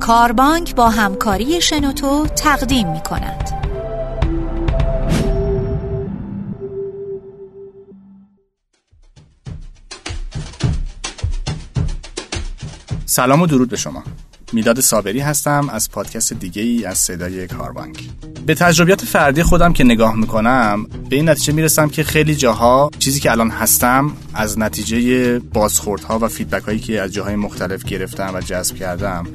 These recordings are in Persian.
کاربانک با همکاری شنوتو تقدیم می کند. سلام و درود به شما می‌داد صابری هستم از پادکست دیگه ای از صدای کاربانک. به تجربیات فردی خودم که نگاه می‌کنم به این نتیجه می‌رسم که خیلی جاها چیزی که الان هستم از نتیجه بازخوردها و فیدبک هایی که از جاهای مختلف گرفتم و جذب کردم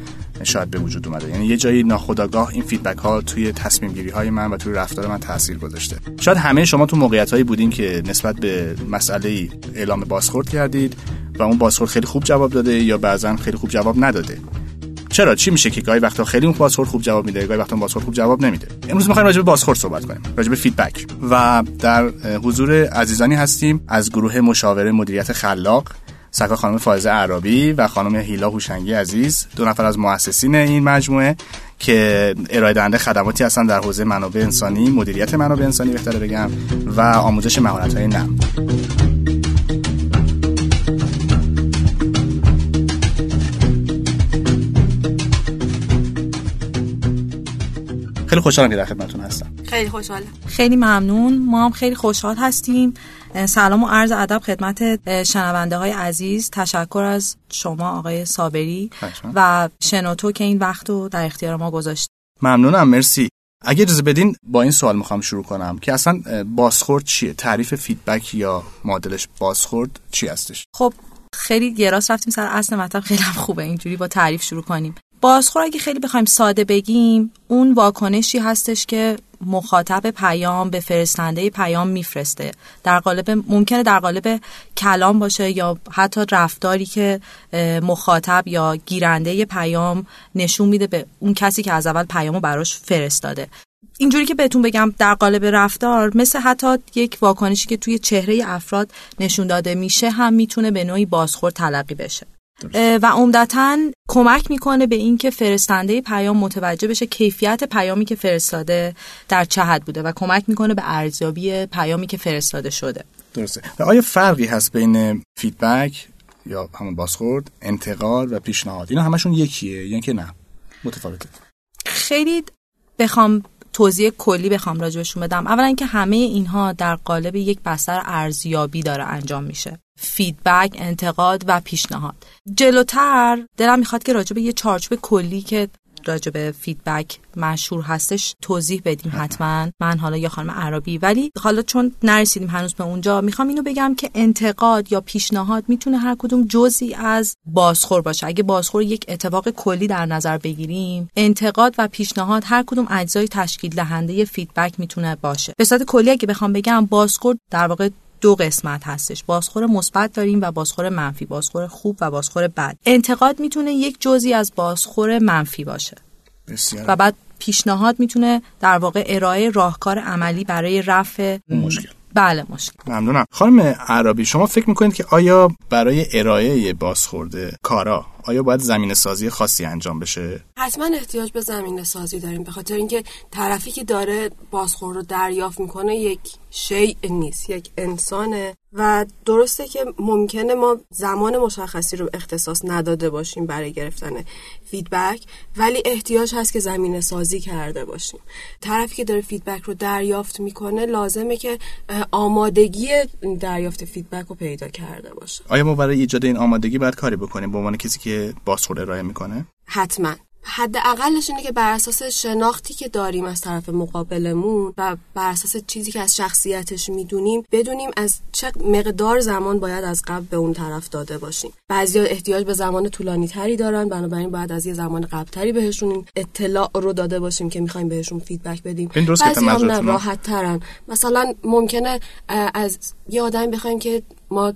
شاید به وجود اومده. یعنی یه جایی ناخودآگاه این feedback ها توی تصمیم گیری های من و توی رفتار من تاثیر گذاشته. شاید همه شما تو موقعیت هایی بودین که نسبت به مسئله اعلام بازخورد کردید و اون بازخورد خیلی خوب جواب داده یا بعضا خیلی خوب جواب نداده. چرا؟ چی میشه که گاهی وقتا خیلی اون بازخورد خوب جواب میده گاهی وقتا بازخورد خوب جواب نمیده؟ امروز می‌خوایم راجع به بازخورد صحبت کنیم راجع به feedback و در حضور عزیزانی هستیم از گروه مشاوره مدیریت خلاق سکا خانم فائزه عربی و خانم هیلا هوشنگی عزیز دو نفر از مؤسسین این مجموعه که ارائه دهنده خدماتی هستن در حوزه منابع انسانی مدیریت منابع انسانی بهتره بگم و آموزش مهارت‌های نرم. خیلی خوشحالم که در خدمتتون هستم. خیلی خوشحالم. خیلی ممنون. ما هم خیلی خوشحال هستیم. سلام و عرض ادب خدمت شنونده های عزیز. تشکر از شما آقای صابری و شنوتو که این وقت رو در اختیار ما گذاشت. ممنونم مرسی. اگه اجازه بدین با این سوال می‌خوام شروع کنم که اصلا بازخورد چیه؟ تعریف فیدبک یا معادلش بازخورد چی هستش؟ خب خیلی گراس رفتیم سر اصل مطلب خیلی هم خوبه. اینجوری با تعریف شروع کنیم. بازخور اگه خیلی بخوایم ساده بگیم اون واکنشی هستش که مخاطب پیام به فرستنده پیام میفرسته. در قالب ممکنه در قالب کلام باشه یا حتی رفتاری که مخاطب یا گیرنده پیام نشون میده به اون کسی که از اول پیامو براش فرستاده. اینجوری که بهتون بگم در قالب رفتار مثل حتی یک واکنشی که توی چهره افراد نشون داده میشه هم می‌تونه به نوعی بازخورد تلقی بشه. و عمدتا کمک می‌کنه به اینکه فرستنده پیام متوجه بشه کیفیت پیامی که فرستاده در چه حد بوده و کمک می‌کنه به ارزیابی پیامی که فرستاده شده. درسته. و آیا فرقی هست بین feedback یا همون بازخورد انتقاد و پیشنهاد؟ اینا همشون یکیه یعنی که نه؟ متفاوته. خیلی بخوام توضیح کلی بخوام راجبشون بدم. اولا اینکه همه اینها در قالب یک بستر ارزیابی داره انجام میشه. feedback، انتقاد و پیشنهاد. جلوتر دلم می‌خواد که راجب یه چارچوب کلی که راجب feedback مشهور هستش توضیح بدیم حتما. من حالا یا خانم عربی. ولی حالا چون نرسیدیم هنوز به اونجا می‌خوام اینو بگم که انتقاد یا پیشنهاد می‌تونه هر کدوم جزئی از بازخور باشه. اگه بازخور یک اتفاق کلی در نظر بگیریم انتقاد و پیشنهاد هر کدوم اجزای تشکیل دهنده feedback می‌تونه باشه. به صورت کلی اگه بخوام بگم بازخور در واقع دو قسمت هستش. بازخور مثبت داریم و بازخور منفی بازخور خوب و بازخور بد. انتقاد می‌تونه یک جزئی از بازخور منفی باشه. بسیار. و بعد پیشنهاد می‌تونه در واقع ارائه راهکار عملی برای رفع مشکل. بله مشکل. ممنونم. خانم عربی شما فکر می‌کنید که آیا برای ارائه بازخورده کارا آیا باید زمین سازی خاصی انجام بشه؟ حتما احتیاج به زمین سازی داریم به خاطر اینکه طرفی که داره بازخورد رو دریافت می‌کنه یک شیء نیست یک انسانه و درسته که ممکنه ما زمان مشخصی رو اختصاص نداده باشیم برای گرفتن feedback ولی احتیاج هست که زمین سازی کرده باشیم. طرفی که داره feedback رو دریافت می‌کنه لازمه که آمادگی دریافت feedback رو پیدا کرده باشه. آیا ما برای ایجاد این آمادگی باید کاری بکنیم؟ به عنوان کسی که بازخورد ارائه می‌کنه؟ حتما. حد اقلش اینه که بر اساس شناختی که داریم از طرف مقابلمون و بر اساس چیزی که از شخصیتش می‌دونیم بدونیم از چه مقدار زمان باید از قبل به اون طرف داده باشیم. بعضیا احتیاج به زمان طولانی تری دارن بنابراین باید از یه زمان قبل تری بهشون اطلاع رو داده باشیم که می‌خوایم بهشون feedback بدیم. بعضی هم نه راحت ترن مثلا ممکنه از یه آدمی بخوایم که ما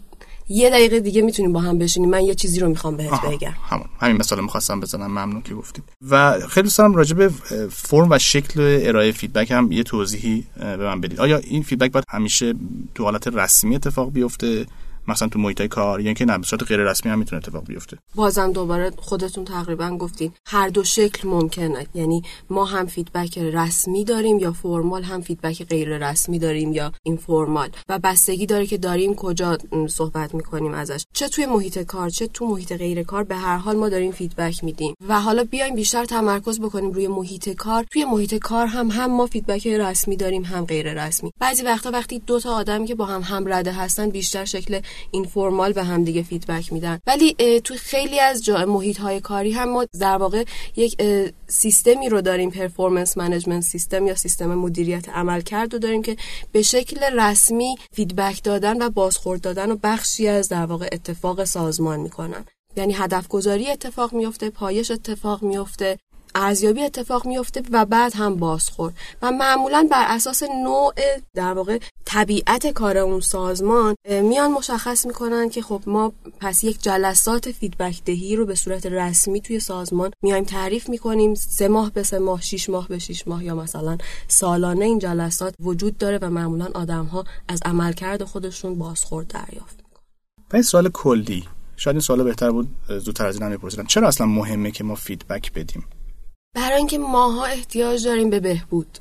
یه دقیقه دیگه می‌تونیم با هم بشینیم. من یه چیزی رو می‌خوام بهت بگم. همون. همین مثال می‌خواستم بزنم. ممنون که گفتید. و خیلی دوست دارم راجع به فرم و شکل ارائه feedback هم یه توضیحی به من بدید. آیا این feedback باید همیشه تو حالت رسمی اتفاق بیفته؟ مثلا تو محیط کار یا اینکه نه غیر رسمی هم می‌تونه اتفاق بیفته. بازم دوباره خودتون تقریبا گفتین هر دو شکل ممکنه. یعنی ما هم feedback رسمی داریم یا formal هم feedback غیر رسمی داریم یا informal. و بستگی داره که داریم کجا صحبت می‌کنیم ازش. چه توی محیط کار چه تو محیط غیر کار به هر حال ما داریم feedback میدیم. و حالا بیایم بیشتر تمرکز بکنیم روی محیط کار. توی محیط کار هم هم ما feedback رسمی داریم هم غیر رسمی. بعضی وقتا وقتی دو تا آدمی که با هم هم رده هستن بیشتر شکل informal به هم دیگه feedback میدن. ولی تو خیلی از جا محیط های کاری هم ما در واقع یک سیستمی رو داریم performance management system یا سیستم مدیریت عملکرد و داریم که به شکل رسمی feedback دادن و بازخورد دادن و بخشی از در واقع اتفاق سازمان می‌کنن. یعنی هدف گذاری اتفاق میفته پایش اتفاق میفته ارزیابی اتفاق میفته و بعد هم بازخورد. و معمولا بر اساس نوع در واقع طبیعت کار اون سازمان میان مشخص می‌کنن که خب ما پس یک جلسات feedback دهی رو به صورت رسمی توی سازمان میایم تعریف می‌کنیم. سه ماه به سه ماه شیش ماه به شیش ماه یا مثلا سالانه این جلسات وجود داره و معمولا آدم ها از عملکرد خودشون بازخورد دریافت می‌کنن. سوال کلی. شاید این سوال بهتر بود زودتر از این هم چرا اصلا مهمه که ما feedback بدیم؟ برای اینکه ماها احتیاج داریم به بهبود.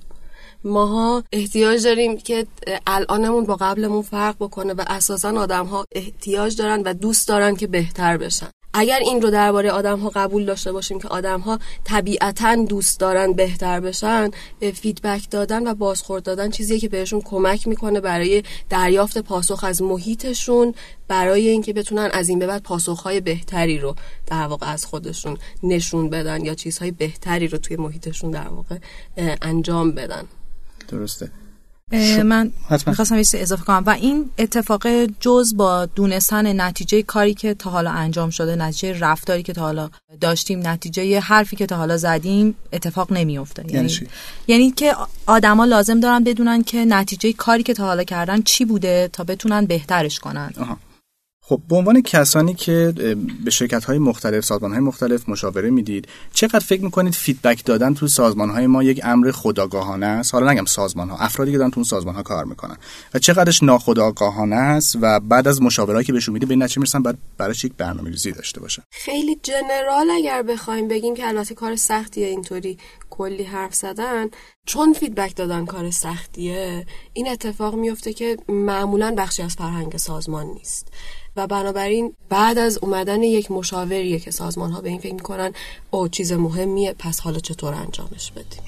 ماها احتیاج داریم که الانمون با قبلمون فرق بکنه و اساسا آدم ها احتیاج دارن و دوست دارن که بهتر بشن. اگر این رو درباره آدم ها قبول داشته باشیم که آدم ها طبیعتا دوست دارن بهتر بشن فیدبک دادن و بازخورد دادن چیزیه که بهشون کمک می‌کنه برای دریافت پاسخ از محیطشون برای اینکه بتونن از این به بعد پاسخهای بهتری رو در واقع از خودشون نشون بدن یا چیزهای بهتری رو توی محیطشون در واقع انجام بدن. درسته. من می‌خواستم یه اضافه کنم. و این اتفاق جز با دونستن نتیجه کاری که تا حالا انجام شده نتیجه رفتاری که تا حالا داشتیم نتیجه حرفی که تا حالا زدیم اتفاق نمیفته یعنی, یعنی, یعنی که آدما لازم دارن بدونن که نتیجه کاری که تا حالا کردن چی بوده تا بتونن بهترش کنن. آها. خب به عنوان کسانی که به شرکت های مختلف سازمان های مختلف مشاوره می‌دید چقدر فکر می‌کنید فیدبک دادن تو سازمان های ما یک امر خداگاهانه است؟ حالا نگم سازمان ها افرادی که دارن تو اون سازمان ها کار می‌کنن. و چقدرش ناخداگاهانه است و بعد از مشاورهایی که بهشون میده به نتیجه می‌رسن بعد براش یک برنامه‌ریزی داشته باشن خیلی جنرال اگر بخوایم بگیم که البته کار سختیه اینطوری کلی حرف زدن. چون فیدبک دادن کار سختیه این اتفاق میفته که معمولا بخشی از فرهنگ سازمان نیست. و بنابراین بعد از اومدن یک مشاوریه که سازمان ها به این فکر می‌کنن او چیز مهمیه پس حالا چطور انجامش بدیم؟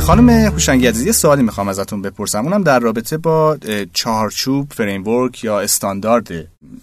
خانم هوشنگی یه سوالی می‌خوام ازتون بپرسم. اونم در رابطه با چهارچوب framework یا استاندارد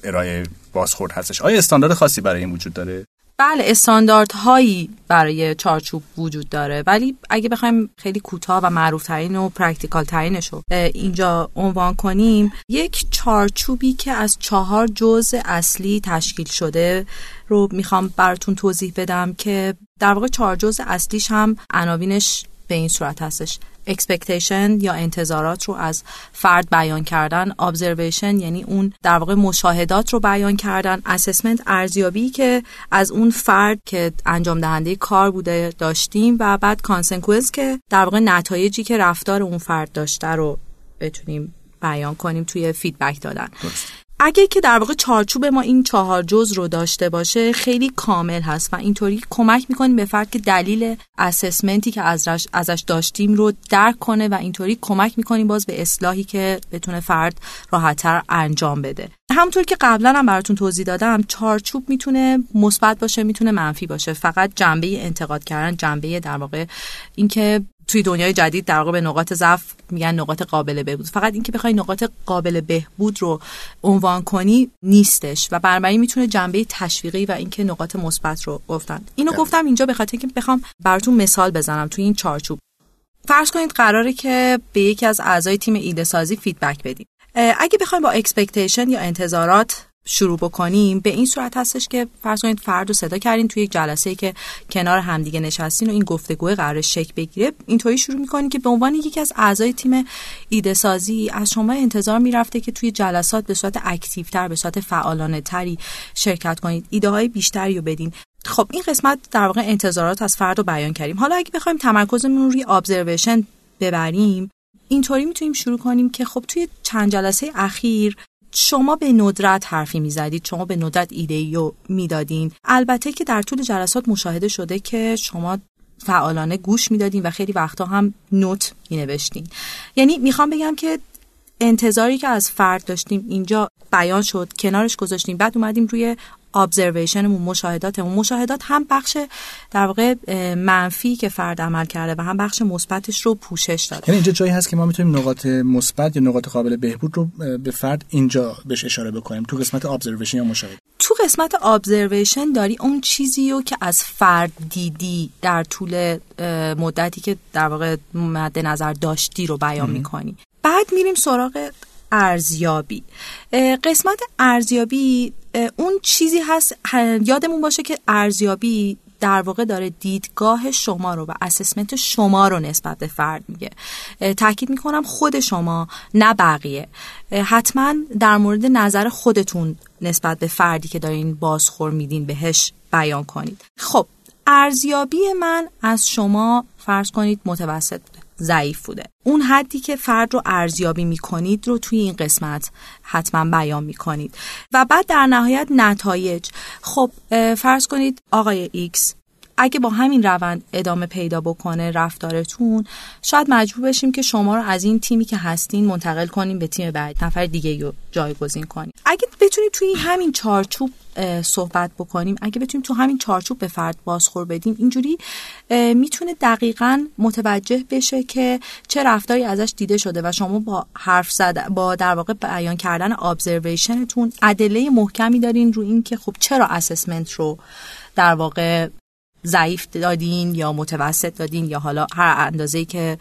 ارائه بازخورد هستش. آیا استاندارد خاصی برای این وجود داره؟ بله استانداردهایی برای چارچوب وجود داره. ولی اگه بخوایم خیلی کوتاه و معروف ترین و practical ترینش رو اینجا عنوان کنیم یک چارچوبی که از چهار جزء اصلی تشکیل شده رو می‌خوام براتون توضیح بدم که در واقع چهار جزء اصلیش هم عناوینش به این صورت هستش. Expectation یا انتظارات رو از فرد بیان کردن observation یعنی اون در واقع مشاهدات رو بیان کردن assessment ارزیابی که از اون فرد که انجام دهنده کار بوده داشتیم و بعد consequence که در واقع نتایجی که رفتار اون فرد داشته رو بتونیم بیان کنیم توی فیدبک دادن. اگه که در واقع چارچوب ما این چهار جز رو داشته باشه خیلی کامل هست و اینطوری کمک می‌کنیم به فرد که دلیل اسسمنتی که ازش, ازش داشتیم رو درک کنه و اینطوری کمک می‌کنیم باز به اصلاحی که بتونه فرد راحتتر انجام بده. همونطور که قبلا هم براتون توضیح دادم چارچوب می‌تونه مثبت باشه می‌تونه منفی باشه. فقط جنبه انتقاد کردن جنبه در واقع اینکه توی دنیای جدید در واقع به نقاط ضعف میگن نقاط قابل بهبود فقط اینکه بخوای نقاط قابل بهبود رو عنوان کنی نیستش و بنابراین می‌تونه جنبه تشویقی و اینکه نقاط مثبت رو گفتن اینو گفتم اینجا به خاطر اینکه بخوام براتون مثال بزنم توی این چارچوب. فرض کنید قراره که به یکی از اعضای تیم ایده سازی feedback بدیم. اگه بخوایم با expectation یا انتظارات شروع بکنیم. به این صورت هستش که فرض کنید فرد رو صدا کردین توی یک جلسه که کنار همدیگه نشستین و این گفتگو قرار شکل بگیره. اینطوری شروع می‌کنین که به عنوان یکی از اعضای تیم ایده سازی از شما انتظار می‌رفته که توی جلسات به صورت active تر به صورت فعالانه تری شرکت کنید. ایده های بیشتری رو بدین. خب این قسمت در واقع انتظارات از فرد رو بیان کردیم. حالا اگه بخوایم تمرکزمون روی ابزرویشن ببریم اینطوری می‌تونیم شروع کنیم که خب توی چند جلسه اخیر شما به ندرت حرفی می‌زدید شما به ندرت ایده رو می‌دادین. البته که در طول جلسات مشاهده شده که شما فعالانه گوش می‌دادین و خیلی وقتا هم نوت می نوشتین یعنی می‌خوام بگم که انتظاری که از فرد داشتیم اینجا بیان شد کنارش گذاشتیم بعد اومدیم روی ابزرویشنمون مشاهداتمون. مشاهدات هم بخش در واقع منفی که فرد عمل کرده و هم بخش مثبتش رو پوشش داده. یعنی اینجا جایی هست که ما می‌تونیم نقاط مثبت یا نقاط قابل بهبود رو به فرد اینجا بهش اشاره بکنیم. تو قسمت ابزرویشن یا مشاهده. تو قسمت ابزرویشن داری اون چیزی رو که از فرد دیدی در طول مدتی که در واقع مد نظر داشتی رو بیان می‌کنی. بعد میریم سراغ ارزیابی. قسمت ارزیابی اون چیزی هست یادمون باشه که ارزیابی در واقع داره دیدگاه شما رو و اسسمنت شما رو نسبت به فرد میگه. تاکید می‌کنم خود شما نه بقیه. حتما در مورد نظر خودتون نسبت به فردی که دارین بازخور میدین بهش بیان کنید. خب ارزیابی من از شما فرض کنید متوسط ضعیف بوده. اون حدی که فرد رو ارزیابی می‌کنید رو توی این قسمت حتما بیان می‌کنید. و بعد در نهایت نتایج. خب فرض کنید آقای ایکس اگه با همین روند ادامه پیدا بکنه رفتارتون شاید مجبور بشیم که شما رو از این تیمی که هستین منتقل کنیم به تیم بعد. نفر دیگه رو جایگزین کنیم. اگه بتونیم توی همین چارچوب صحبت بکنیم اگه بتونیم تو همین چارچوب به فرد بازخور بدیم اینجوری می‌تونه دقیقا متوجه بشه که چه رفتاری ازش دیده شده و شما با حرف زد با در واقع بیان کردن observation تون ادله محکمی دارین رو این که خب چرا assessment رو در واقع ضعیف دادین یا متوسط دادین یا حالا هر اندازه‌ای که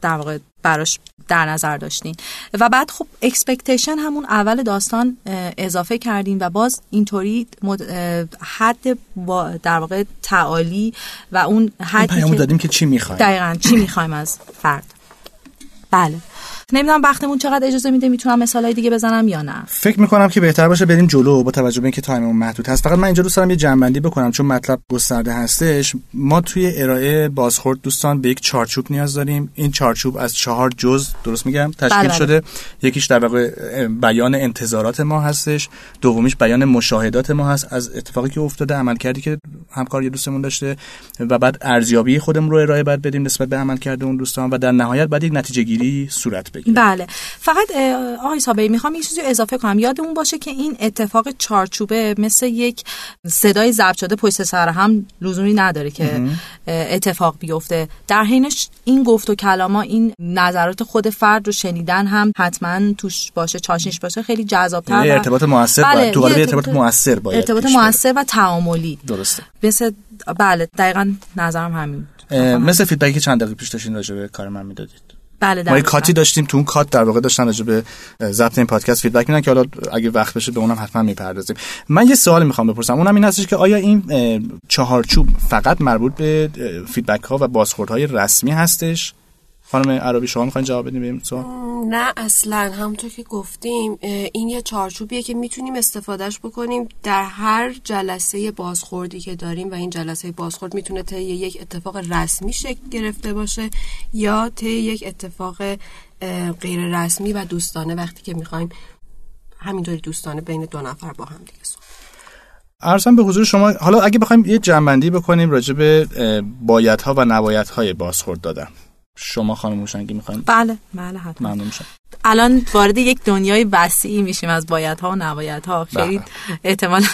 در واقع براش در نظر داشتین. و بعد خب expectation همون اول داستان اضافه کردیم و باز اینطوری حد در واقع تعالی و اون حدی که دادیم که چی می‌خوایم؟ دقیقا چی می‌خوایم از فرد. بله. نمی‌دونم وقتمون چقدر اجازه میده می‌تونم مثالای دیگه بزنم یا نه. فکر می‌کنم که بهتر باشه بریم جلو با توجه به اینکه تایممون محدود هست. فقط من اینجا دوست دارم یه جنبندی بکنم چون مطلب گسترده هستش. ما توی ارائه بازخورد دوستان به یک چارچوب نیاز داریم. این چارچوب از چهار جز درست میگم؟ تشکیل بله, بله. شده. یکیش در واقع بیان انتظارات ما هستش. دومیش بیان مشاهدات ما هست. از اتفاقی که افتاده عملکردی که همکار یه دوستمون داشته و بعد ارزیابی خودمون رو ارائه بعد بدیم نسبت به عملکرد اون دوستان و در نهایت بعد یک نتیجه گیری صورت بگیره. بله. فقط آقای صابری می‌خوام یه چیزی اضافه کنم. یادمون باشه که این اتفاق چارچوبه مثل یک صدای ضبط شده پشت سر هم لزومی نداره که اتفاق بیفته. در حینش این گفت و کلاما این نظرات خود فرد رو شنیدن هم حتما توش باشه چاشنش باشه. خیلی جذاب‌تر ارتباط موثر بله باید تو ارتباط, ارتباط موثر باید ارتباط موثر و تعاملی. درسته. مثل بله دقیقا نظرم همین. مثل feedback ی چند دقیقه پیش داشتین راجع به کار من می‌دادید. بله ما کاتی داشتیم تو اون کات در واقع داشتن راجع به ضبط این پادکست feedback میدن که حالا اگه وقت بشه به اونم حتما می‌پردازیم. من یه سوال می‌خوام بپرسم. اونم این هستش که آیا این چهارچوب فقط مربوط به feedback ها و بازخوردهای رسمی هستش؟ خانم عربی شما می‌خواین جواب بدین به این سوال؟ نه اصلا. همونطور که گفتیم این یه چارچوبیه که می‌تونیم استفادهش بکنیم در هر جلسه بازخوردی که داریم و این جلسه بازخورد می‌تونه طی یک اتفاق رسمی شکل گرفته باشه یا طی یک اتفاق غیر رسمی و دوستانه. وقتی که می‌خوایم همینطوری دوستانه بین دو نفر با هم دیگه ارزم به حضور شما حالا اگه بخوایم یه جنبندی بکنیم راجع به بایدها و نبایدهای بازخورد دادن. شما خانم موشنگی می‌خواین؟ بله بله حتما. ممنون میشم. الان وارد یک دنیای وسیعی میشیم از بایدها و نبایدها. خیلی بله. احتمال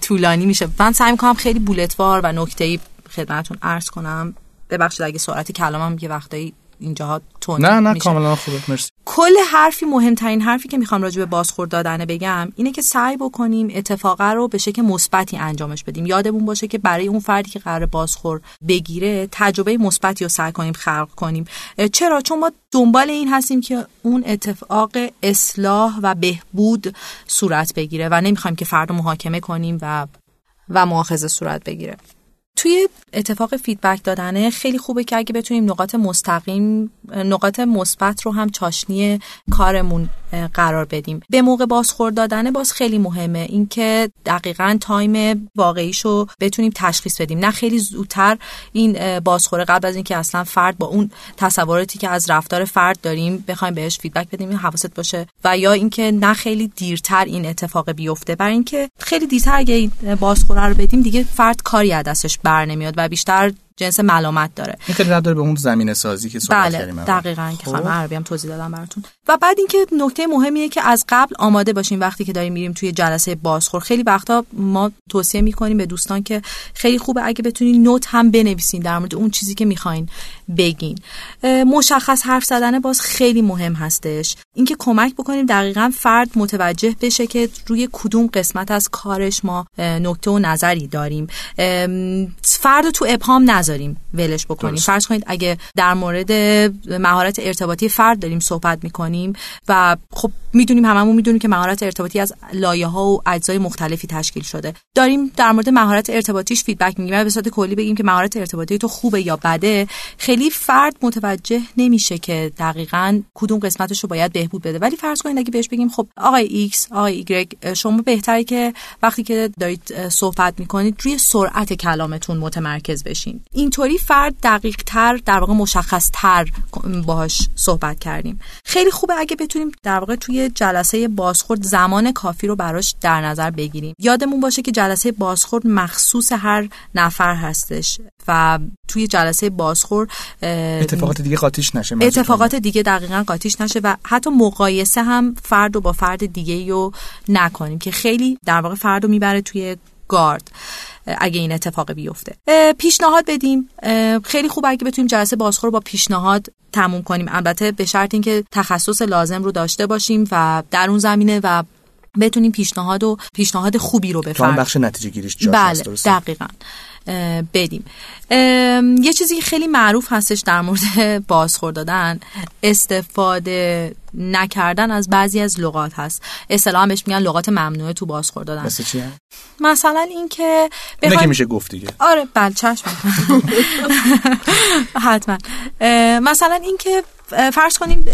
طولانی میشه. من سعی می‌کنم خیلی بولتوار و نکته‌ای خدمتتون عرض کنم. ببخشید اگه سرعت کلامم یه وقتایی اینجاها تون نه نه. کاملا خوبه. مرسی. کل حرفی مهمترین حرفی که می‌خوام راجع به بازخورد دادنه بگم اینه که سعی بکنیم اتفاقه رو به شکل مثبتی انجامش بدیم. یادمون باشه که برای اون فردی که قرار بازخور بگیره تجربه مثبتی رو سعی کنیم خلق کنیم. چرا؟ چون ما دنبال این هستیم که اون اتفاق اصلاح و بهبود صورت بگیره و نمی‌خوایم که فرد محاکمه کنیم و و مؤاخذه صورت بگیره. توی اتفاق feedback دادنه خیلی خوبه که اگه بتونیم نقاط مستقیم نقاط مثبت رو هم چاشنی کارمون قرار بدیم. به موقع بازخورد دادنه باز خیلی مهمه. اینکه دقیقا time واقعیشو بتونیم تشخیص بدیم. نه خیلی زودتر این بازخوره قبل از اینکه اصلا فرد با اون تصوراتی که از رفتار فرد داریم بخوایم بهش فیدبک بدیم حواست باشه. و یا اینکه نه خیلی دیرتر این اتفاق بیفته. برای اینکه خیلی دیرتر اگه این بازخوره رو بدیم دیگه فرد کاری از دستش بر نمیاد. و بیشتر جنس ملامت داره این خیلی رد داره به اون زمینه سازی که صحبت بله کردیم. دقیقا که خب. خانم عربی هم توضیح دادم براتون و بعد اینکه نکته مهمیه که از قبل آماده باشیم وقتی که داریم میریم توی جلسه بازخور خیلی وقتا ما توصیه می‌کنیم به دوستان که خیلی خوبه اگه بتونین نوت هم بنویسین در مورد اون چیزی که می‌خواین بگین. مشخص حرف زدن باز خیلی مهم هستش. اینکه کمک بکنیم دقیقا فرد متوجه بشه که روی کدوم قسمت از کارش ما نکته و نظری داریم. فرد تو ابهام نذاریم ولش بکنیم. درست. فرض کنید اگه در مورد مهارت ارتباطی فرد داریم صحبت می‌کنیم و خب می‌دونیم هممون می‌دونیم که مهارت ارتباطی از لایه ها و اجزای مختلفی تشکیل شده. داریم در مورد مهارت ارتباطیش فیدبک میگیم. و به صورت کلی بگیم که مهارت ارتباطی تو خوبه یا بده. خیلی فرد متوجه نمیشه که دقیقا کدوم قسمتش رو باید بهبود بده. ولی فرض کنید اگه بهش بگیم خب آقای ایکس آقای ایگرگ شما بهتره که وقتی که دارید صحبت می‌کنید روی سرعت کلامتون متمرکز بشین. اینطوری فرد دقیق تر در واقع مشخص تر باهاش صحبت کردیم. خیلی خوبه اگه بتونیم در واقع توی جلسه بازخورد زمان کافی رو براش در نظر بگیریم. یادمون باشه که جلسه بازخورد مخصوص هر نفر هستش و توی جلسه بازخورد اتفاقات دیگه قاطیش نشه. اتفاقات دیگه دقیقا قاطیش نشه و حتی مقایسه هم فرد رو با فرد دیگه رو نکنیم که خیلی در واقع فرد رو می‌بره توی گارد اگه این اتفاق بیفته. پیشنهاد بدیم. خیلی خوب اگه بتونیم جلسه بازخور رو با پیشنهاد تموم کنیم. البته به شرط اینکه تخصص لازم رو داشته باشیم و در اون زمینه و بتونیم پیشنهاد و پیشنهاد خوبی رو فرد بخش نتیجه گیریش بله؟ دقیقا. بدیم. یه چیزی که خیلی معروف هستش در مورد بازخور دادن استفاده نکردن از بعضی از لغات هست. اصطلاحا بهش میگن لغات ممنوعه تو بازخور دادن. مثل چی؟ مثلا اینکه میشه گفت دیگه. آره بله چشم حتما. مثلا اینکه فرض کنیم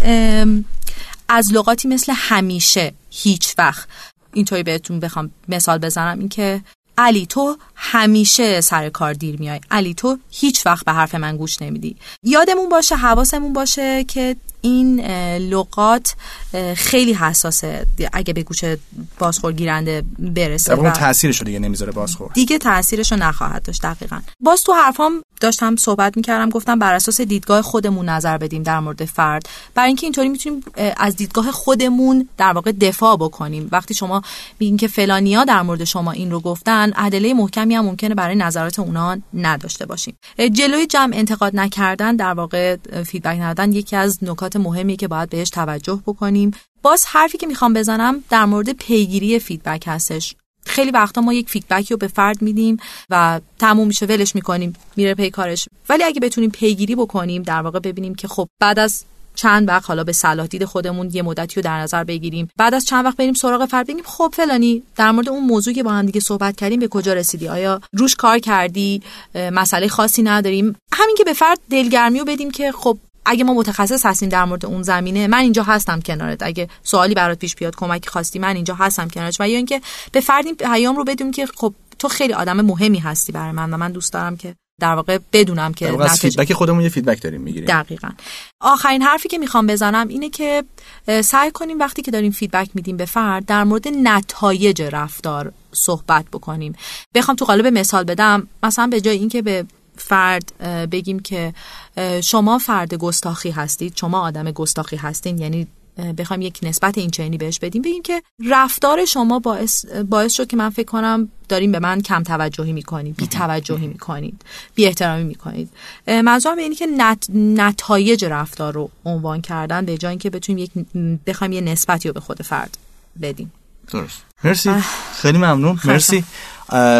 از لغاتی مثل همیشه هیچ وقت. اینطوری بهتون بخوام مثال بزنم اینکه علی تو همیشه سر کار دیر میای. علی تو هیچ وقت به حرف من گوش نمیدی. یادمون باشه حواسمون باشه که این لغات خیلی حساسه. اگه به گوش بازخور گیرنده برسه اون تاثیرش رو دیگه نمی‌ذاره بازخورد دیگه تاثیرش رو نخواهد داشت دقیقا. باز تو حرفام داشتم صحبت می‌کردم گفتم بر اساس دیدگاه خودمون نظر بدیم در مورد فرد. برای اینکه اینطوری می‌تونیم از دیدگاه خودمون در واقع دفاع بکنیم. وقتی شما میگین که فلانیا در مورد شما این رو گفتن ادله محکمی هم ممکنه برای نظرات اونا نداشته باشیم. جلوی جمع انتقاد نکردن در واقع feedback ندادن یکی از نکات مهمی که باید بهش توجه بکنیم. باز حرفی که می‌خوام بزنم در مورد پیگیری feedback هستش. خیلی وقتا ما یک feedback ی رو به فرد میدیم و تموم میشه ولش می‌کنیم میره پی کارش. ولی اگه بتونیم پیگیری بکنیم در واقع ببینیم که خب بعد از چند وقت حالا به صلاح دید خودمون یه مدتی رو در نظر بگیریم. بعد از چند وقت بریم سراغ فرد بگیم خب فلانی در مورد اون موضوعی که با هم دیگه صحبت کردیم به کجا رسیدی؟ آیا روش کار کردی؟ مسئله خاصی نداریم؟ همین که به فرد دلگرمی رو بدیم که خب اگه ما متخصص هستیم در مورد اون زمینه من اینجا هستم کنارت. اگه سوالی برات پیش بیاد کمکی خواستی من اینجا هستم کنارت. و یا اینکه به فرد این پیام رو بدیم که خب تو خیلی آدم مهمی هستی برای من و من دوست دارم که در واقع بدونم که در از feedback خودمون یه feedback داریم می‌گیریم. دقیقا. آخرین حرفی که می‌خوام بزنم اینه که سعی کنیم وقتی که داریم feedback میدیم به فرد در مورد نتایج رفتار صحبت بکنیم. بخوام تو قالب مثال بدم مثلا به جای اینکه به فرد بگیم که شما فرد گستاخی هستید شما آدم گستاخی هستین یعنی بخوایم یک نسبت این چنینی بهش بدیم بگیم که رفتار شما باعث باعث شد که من فکر کنم داریم به من کم توجهی می‌کنید بی توجهی می‌کنید بی احترامی می‌کنید. منظورم اینه که نت، نتایج رفتار رو عنوان کردن به جای اینکه بتونیم یک بخوایم یه نسبتی رو به خود فرد بدیم. درست. مرسی. خیلی ممنون. مرسی.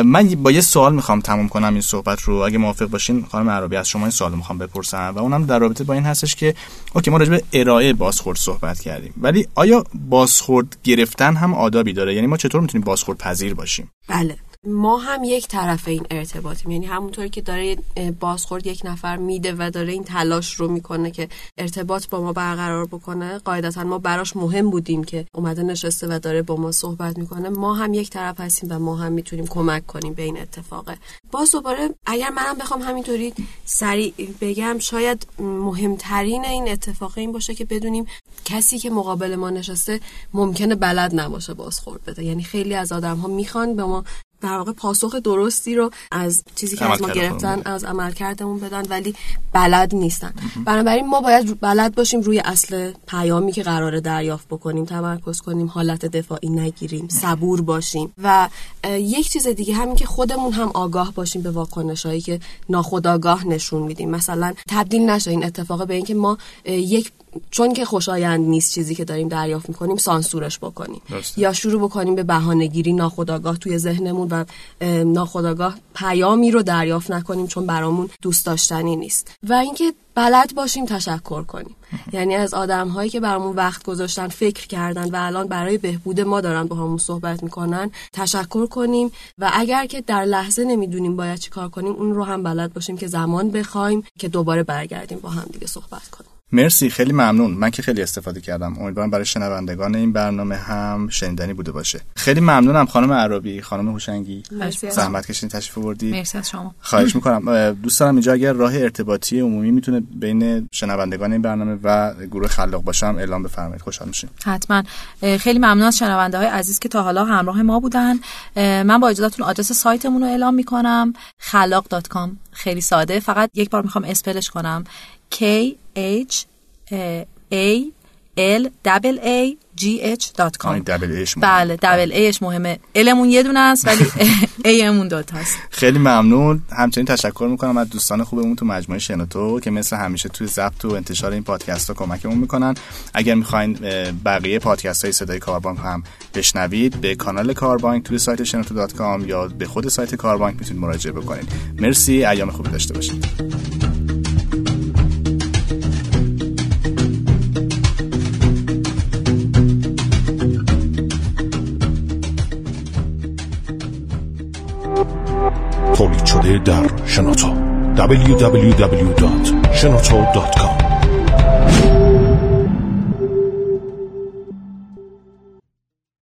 من با یه سوال می‌خوام تموم کنم این صحبت رو. اگه موافق باشین خانم عربی از شما این سوال می‌خوام بپرسم. و اونم در رابطه با این هستش که اوکی ما راجع به ارائه بازخورد صحبت کردیم. ولی آیا بازخورد گرفتن هم آدابی داره؟ یعنی ما چطور می‌تونیم بازخورد پذیر باشیم؟ بله. ما هم یک طرف این ارتباطیم. یعنی همونطوری که داره بازخورد یک نفر میده و داره این تلاش رو می‌کنه که ارتباط با ما برقرار بکنه قاعدتا ما براش مهم بودیم که اومده نشسته و داره با ما صحبت می‌کنه. ما هم یک طرف هستیم و ما هم می‌تونیم کمک کنیم به این اتفاقه باز دوباره اگر منم بخوام همینطوری سریع بگم شاید مهمترین این اتفاق این باشه که بدونیم کسی که مقابل ما نشسته ممکنه بلد نباشه بازخورد بده. یعنی خیلی از آدم ها می‌خوان به ما در واقع پاسخ درستی رو از چیزی که از ما گرفتن از عملکردمون بدن ولی بلد نیستن. بنابراین ما باید بلد باشیم روی اصل پیامی که قراره دریافت بکنیم تمرکز کنیم حالت دفاعی نگیریم صبور باشیم و یک چیز دیگه همین که خودمون هم آگاه باشیم به واکنش هایی که ناخودآگاه نشون میدیم. مثلا تبدیل نشه این اتفاق به اینکه ما یک چون که خوشایند نیست چیزی که داریم دریافت می‌کنیم سانسورش بکنیم. یا شروع بکنیم به بهانهگیری ناخودآگاه توی ذهنمون و ناخودآگاه پیامی رو دریافت نکنیم چون برامون دوست داشتنی نیست. و اینکه بلد باشیم تشکر کنیم. یعنی از آدم هایی که برامون وقت گذاشتن فکر کردن و الان برای بهبود ما دارن با همون صحبت می‌کنن تشکر کنیم. و اگر که در لحظه نمی‌دونیم باید چی کار کنیم اون رو هم بلد باشیم که زمان بخوایم که دوباره برگردیم با هم دیگه صحبت کنیم. مرسی خیلی ممنون. من که خیلی استفاده کردم. امیدوارم برای شنوندگان این برنامه هم شنیدنی بوده باشه. خیلی ممنونم خانم عربی خانم هوشنگی. زحمت کشیدین تشریف آوردید مرسی از شما. خواهش می‌کنم. دوست دارم اینجا اگر راه ارتباطی عمومی می‌تونه بین شنوندگان این برنامه و گروه خلاق باشم اعلام بفرمایید. خوشحال میشیم. حتما. خیلی ممنون از شنونده های عزیز که تا حالا همراه ما بودن. من با اجازهتون آدرس سایتمون رو اعلام می‌کنم خلاق.com خیلی ساده. فقط یک بار می‌خوام اسپلش کنم. K H A L double A G H dot com. بله double A ش مهمه. L مون یه دونه است ولی A مون دو تاست خیلی ممنون. همچنین تشکر می‌کنم از دوستان خوبمون تو مجموعه شنوتو که مثل همیشه توی ضبط و انتشار این پادکست ها کمکمون می‌کنن. اگر می‌خواین بقیه پادکست های صدای کاربانک هم بشنوید به کانال کاربانک توی سایت شنوتو dot com یا به خود سایت کاربانک می‌تونید مراجعه بکنید. مرسی ایام خوبی داشته باشید. شده در شنوتو www.shenoto.com